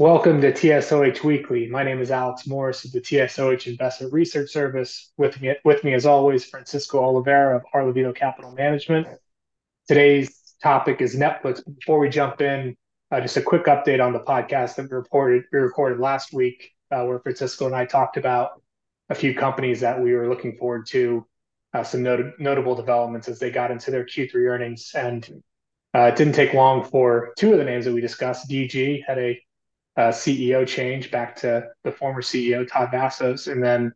Welcome to TSOH Weekly. My name is Alex Morris of the TSOH Investment Research Service. With me, with me as always, Francisco Oliveira of Arlovito Capital Management. Today's topic is Netflix. Before we jump in, uh, just a quick update on the podcast that we reported we recorded last week, uh, where Francisco and I talked about a few companies that we were looking forward to, uh, some not- notable developments as they got into their Q3 earnings, and uh, it didn't take long for two of the names that we discussed. DG had a uh, CEO change back to the former CEO Todd Vasos, and then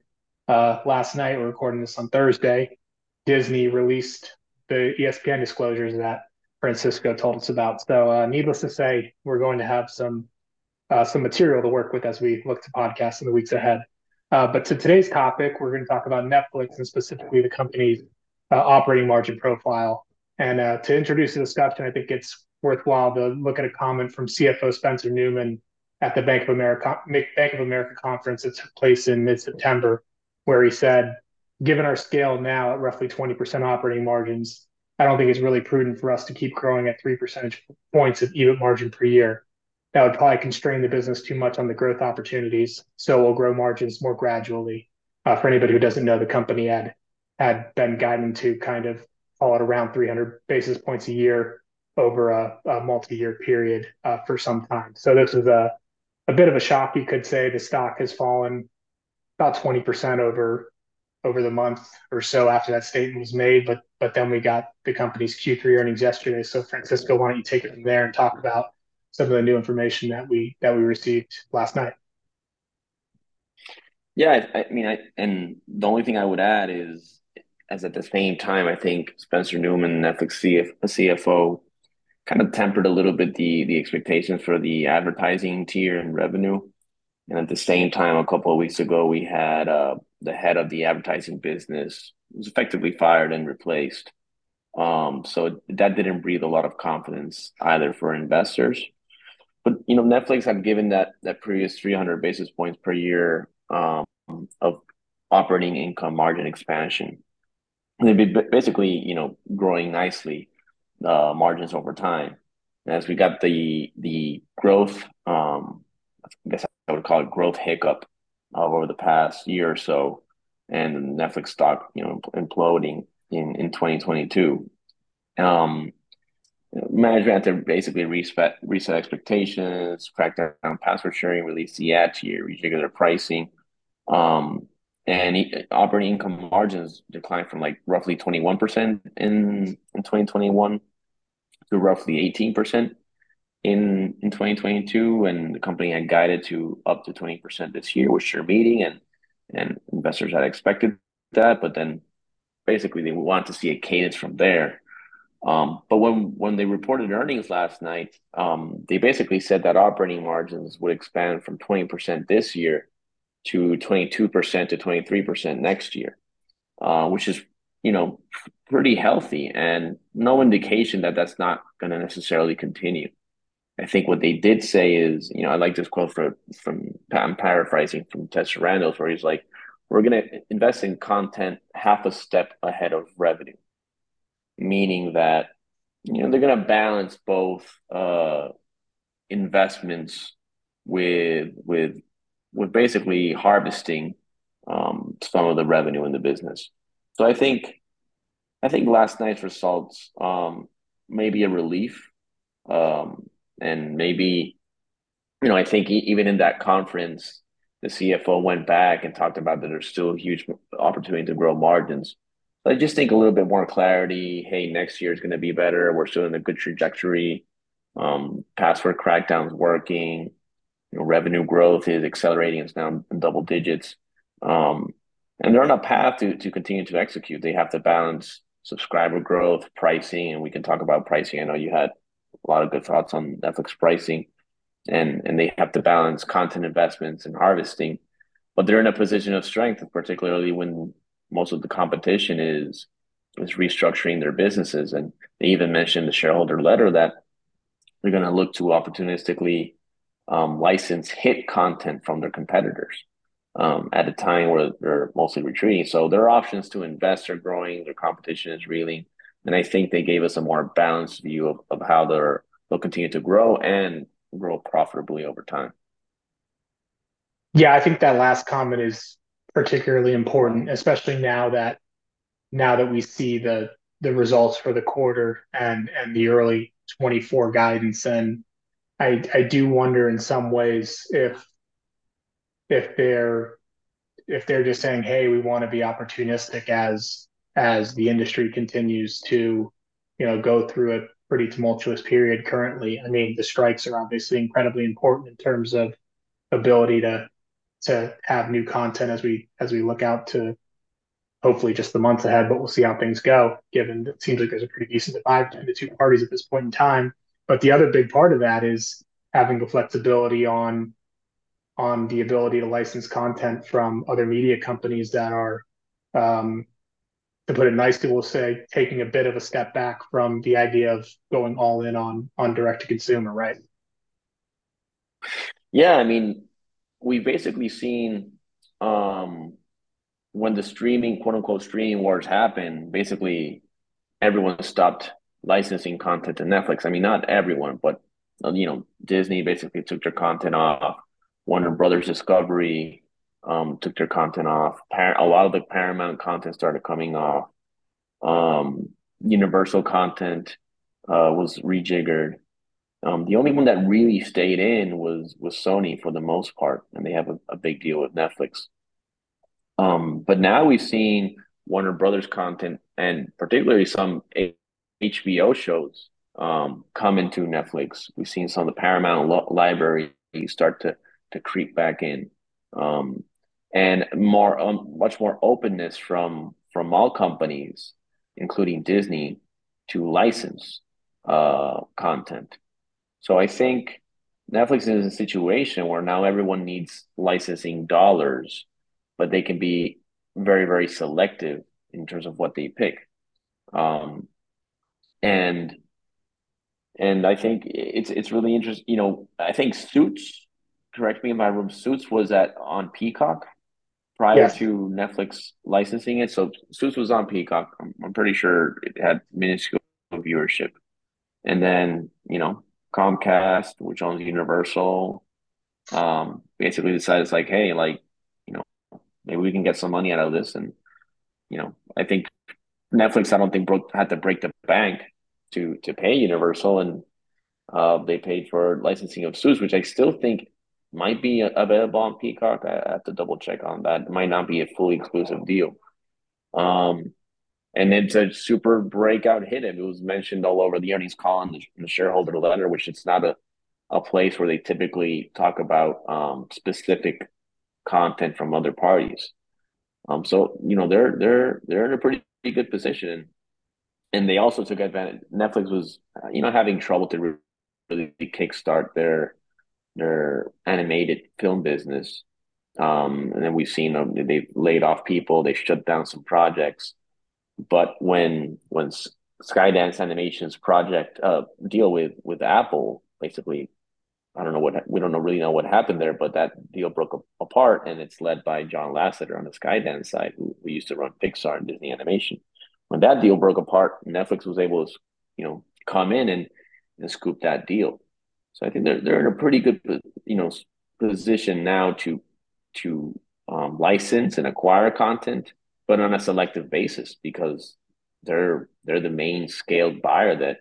uh, last night we're recording this on Thursday. Disney released the ESPN disclosures that Francisco told us about. So, uh, needless to say, we're going to have some uh, some material to work with as we look to podcasts in the weeks ahead. Uh, but to today's topic, we're going to talk about Netflix and specifically the company's uh, operating margin profile. And to introduce the discussion, I think it's worthwhile to look at a comment from CFO Spencer Neumann at the Bank of America Bank of America conference that took place in mid-September, where he said, "Given our scale now at roughly 20% operating margins, I don't think it's really prudent for us to keep growing at 3 percentage points of EBIT margin per year. That would probably constrain the business too much on the growth opportunities, so we'll grow margins more gradually." Uh, for anybody who doesn't know, the company had had been guiding to kind of call it around 300 basis points a year over a, multi-year period uh, for some time. So this is a a bit of a shock, you could say. The stock has fallen about 20% over over the month or so after that statement was made. But but then we got the company's Q3 earnings yesterday. So Francisco, why don't you take it from there and talk about some of the new information that we that we received last night? Yeah, I, I mean, I and the only thing I would add is, as at the same time, I think Spencer Neumann, Netflix CF, CFO, kind of tempered a little bit the the expectations for the advertising tier and revenue. And at the same time, a couple of weeks ago, we had uh, the head of the advertising business was effectively fired and replaced. Um, so that didn't breathe a lot of confidence either for investors. But you know, Netflix had given that that previous 300 basis points per year um, of operating income margin expansion. And they'd be basically, you know, growing nicely uh, margins over time. As we got the the growth, um, I guess I would call it growth hiccup uh, over the past year or so, and the Netflix stock, you know, imploding in in 2022. Um, management had to basically reset reset expectations, crack down on password sharing, release the ad tier, rejigger their pricing. Um, and operating income margins declined from like roughly 21% in in 2021 to roughly 18% in in 2022 and the company had guided to up to 20% this year which they're meeting and investors had expected that but then basically they want to see a cadence from there. Um, but when when they reported earnings last night um, they basically said that operating margins would expand from 20% this year to 22% to 23% next year uh, which is you know pretty healthy and no indication that that's not going to necessarily continue. I think what they did say is, you know, I like this quote from from I'm paraphrasing from Ted Sarandos, where he's like, "We're going to invest in content half a step ahead of revenue," meaning that you know they're going to balance both uh, investments with with with basically harvesting um, some of the revenue in the business. So I think I think last night's results um, may be a relief, um, and maybe you know I think even in that conference, the CFO went back and talked about that there's still a huge opportunity to grow margins. But I just think a little bit more clarity. Hey, next year is going to be better. We're still in a good trajectory. Um, password crackdowns working. You know, revenue growth is accelerating. It's now in double digits. Um, and they're on a path to to continue to execute. They have to balance subscriber growth, pricing, and we can talk about pricing. I know you had a lot of good thoughts on Netflix pricing, and and they have to balance content investments and harvesting, but they're in a position of strength, particularly when most of the competition is is restructuring their businesses. And they even mentioned the shareholder letter that they're going to look to opportunistically um, license hit content from their competitors um, at a time where they're mostly retreating. So their options to invest are growing, their competition is reeling. And I think they gave us a more balanced view of, of how they're, they'll continue to grow and grow profitably over time. Yeah, I think that last comment is particularly important, especially now that now that we see the the results for the quarter and and the early 24 guidance. And I I do wonder in some ways if if they're if they're just saying, "Hey, we want to be opportunistic as as the industry continues to, you know, go through a pretty tumultuous period currently." I mean, the strikes are obviously incredibly important in terms of ability to to have new content as we as we look out to hopefully just the months ahead, but we'll see how things go, given it seems like there's a pretty decent divide between the two parties at this point in time. But the other big part of that is having the flexibility on on the ability to license content from other media companies that are, um, to put it nicely, we'll say taking a bit of a step back from the idea of going all in on on direct to consumer, right? Yeah, I mean, we've basically seen um, when the streaming, quote unquote, streaming wars happened, basically everyone stopped licensing content to Netflix. I mean, not everyone, but you know, Disney basically took their content off. Warner Brothers Discovery um, took their content off. Par- a lot of the Paramount content started coming off. Um, Universal content uh, was rejiggered. Um, the only one that really stayed in was was Sony for the most part, and they have a, a big deal with Netflix. Um, but now we've seen Warner Brothers content and particularly some HBO shows um, come into Netflix. We've seen some of the Paramount lo- library start to to creep back in, um, and more um, much more openness from from all companies, including Disney, to license uh, content. So I think Netflix is in a situation where now everyone needs licensing dollars, but they can be very, very selective in terms of what they pick. Um, and and I think it's it's really interesting. You know, I think Suits. Correct me if my room. Suits was at on Peacock prior Yes. to Netflix licensing it. So Suits was on Peacock. I'm, I'm pretty sure it had minuscule viewership. And then, you know, Comcast, which owns Universal, um, basically decided it's like, hey, like, you know, maybe we can get some money out of this. And, you know, I think Netflix, I don't think broke had to break the bank to to pay Universal, and uh, they paid for licensing of Suits, which I still think might be available on Peacock. I have to double check on that. It might not be a fully exclusive deal. Um, and it's a super breakout hit. It was mentioned all over the earnings call in the, the shareholder letter, which it's not a, a place where they typically talk about um, specific content from other parties. Um, so you know they're they're they're in a pretty good position, and they also took advantage. Netflix was you know having trouble to really kickstart their their animated film business, um, and then we've seen them. They've laid off people. They shut down some projects but when when Skydance Animation's project uh, deal with with Apple, basically, I don't know what we don't know really know what happened there, but that deal broke apart, and it's led by John Lasseter on the Skydance side, who, who used to run Pixar and Disney Animation. When that deal broke apart, Netflix was able to, you know, come in and and scoop that deal. So I think they're they're in a pretty good, you know, position now to to um, license and acquire content but on a selective basis because they're they're the main scaled buyer that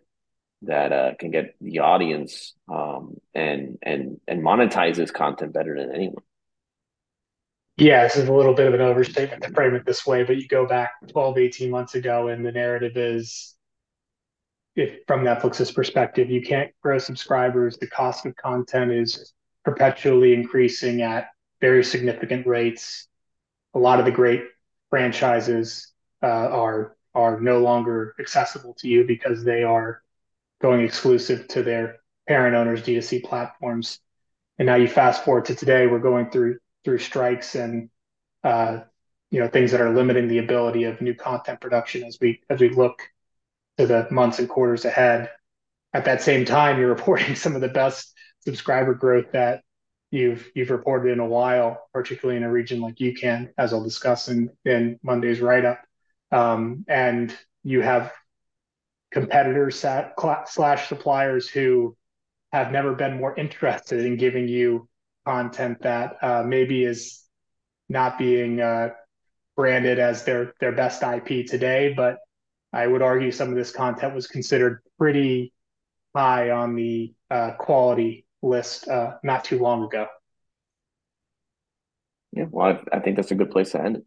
that uh, can get the audience um, and and and monetize this content better than anyone. Yeah, this is a little bit of an overstatement to frame it this way, but you go back 12, 18 months ago, and the narrative is if from Netflix's perspective, you can't grow subscribers, the cost of content is perpetually increasing at very significant rates. A lot of the great franchises uh, are are no longer accessible to you because they are going exclusive to their parent owners D2C platforms. And now you fast forward to today, we're going through through strikes and uh, you know things that are limiting the ability of new content production as we as we look to the months and quarters ahead. At that same time, you're reporting some of the best subscriber growth that you've you've reported in a while, particularly in a region like UCAN, as I'll discuss in, in Monday's write-up. Um, and you have competitors slash suppliers who have never been more interested in giving you content that uh, maybe is not being uh, branded as their their best IP today, but I would argue some of this content was considered pretty high on the uh, quality list uh, not too long ago. Yeah, well, I, I think that's a good place to end it.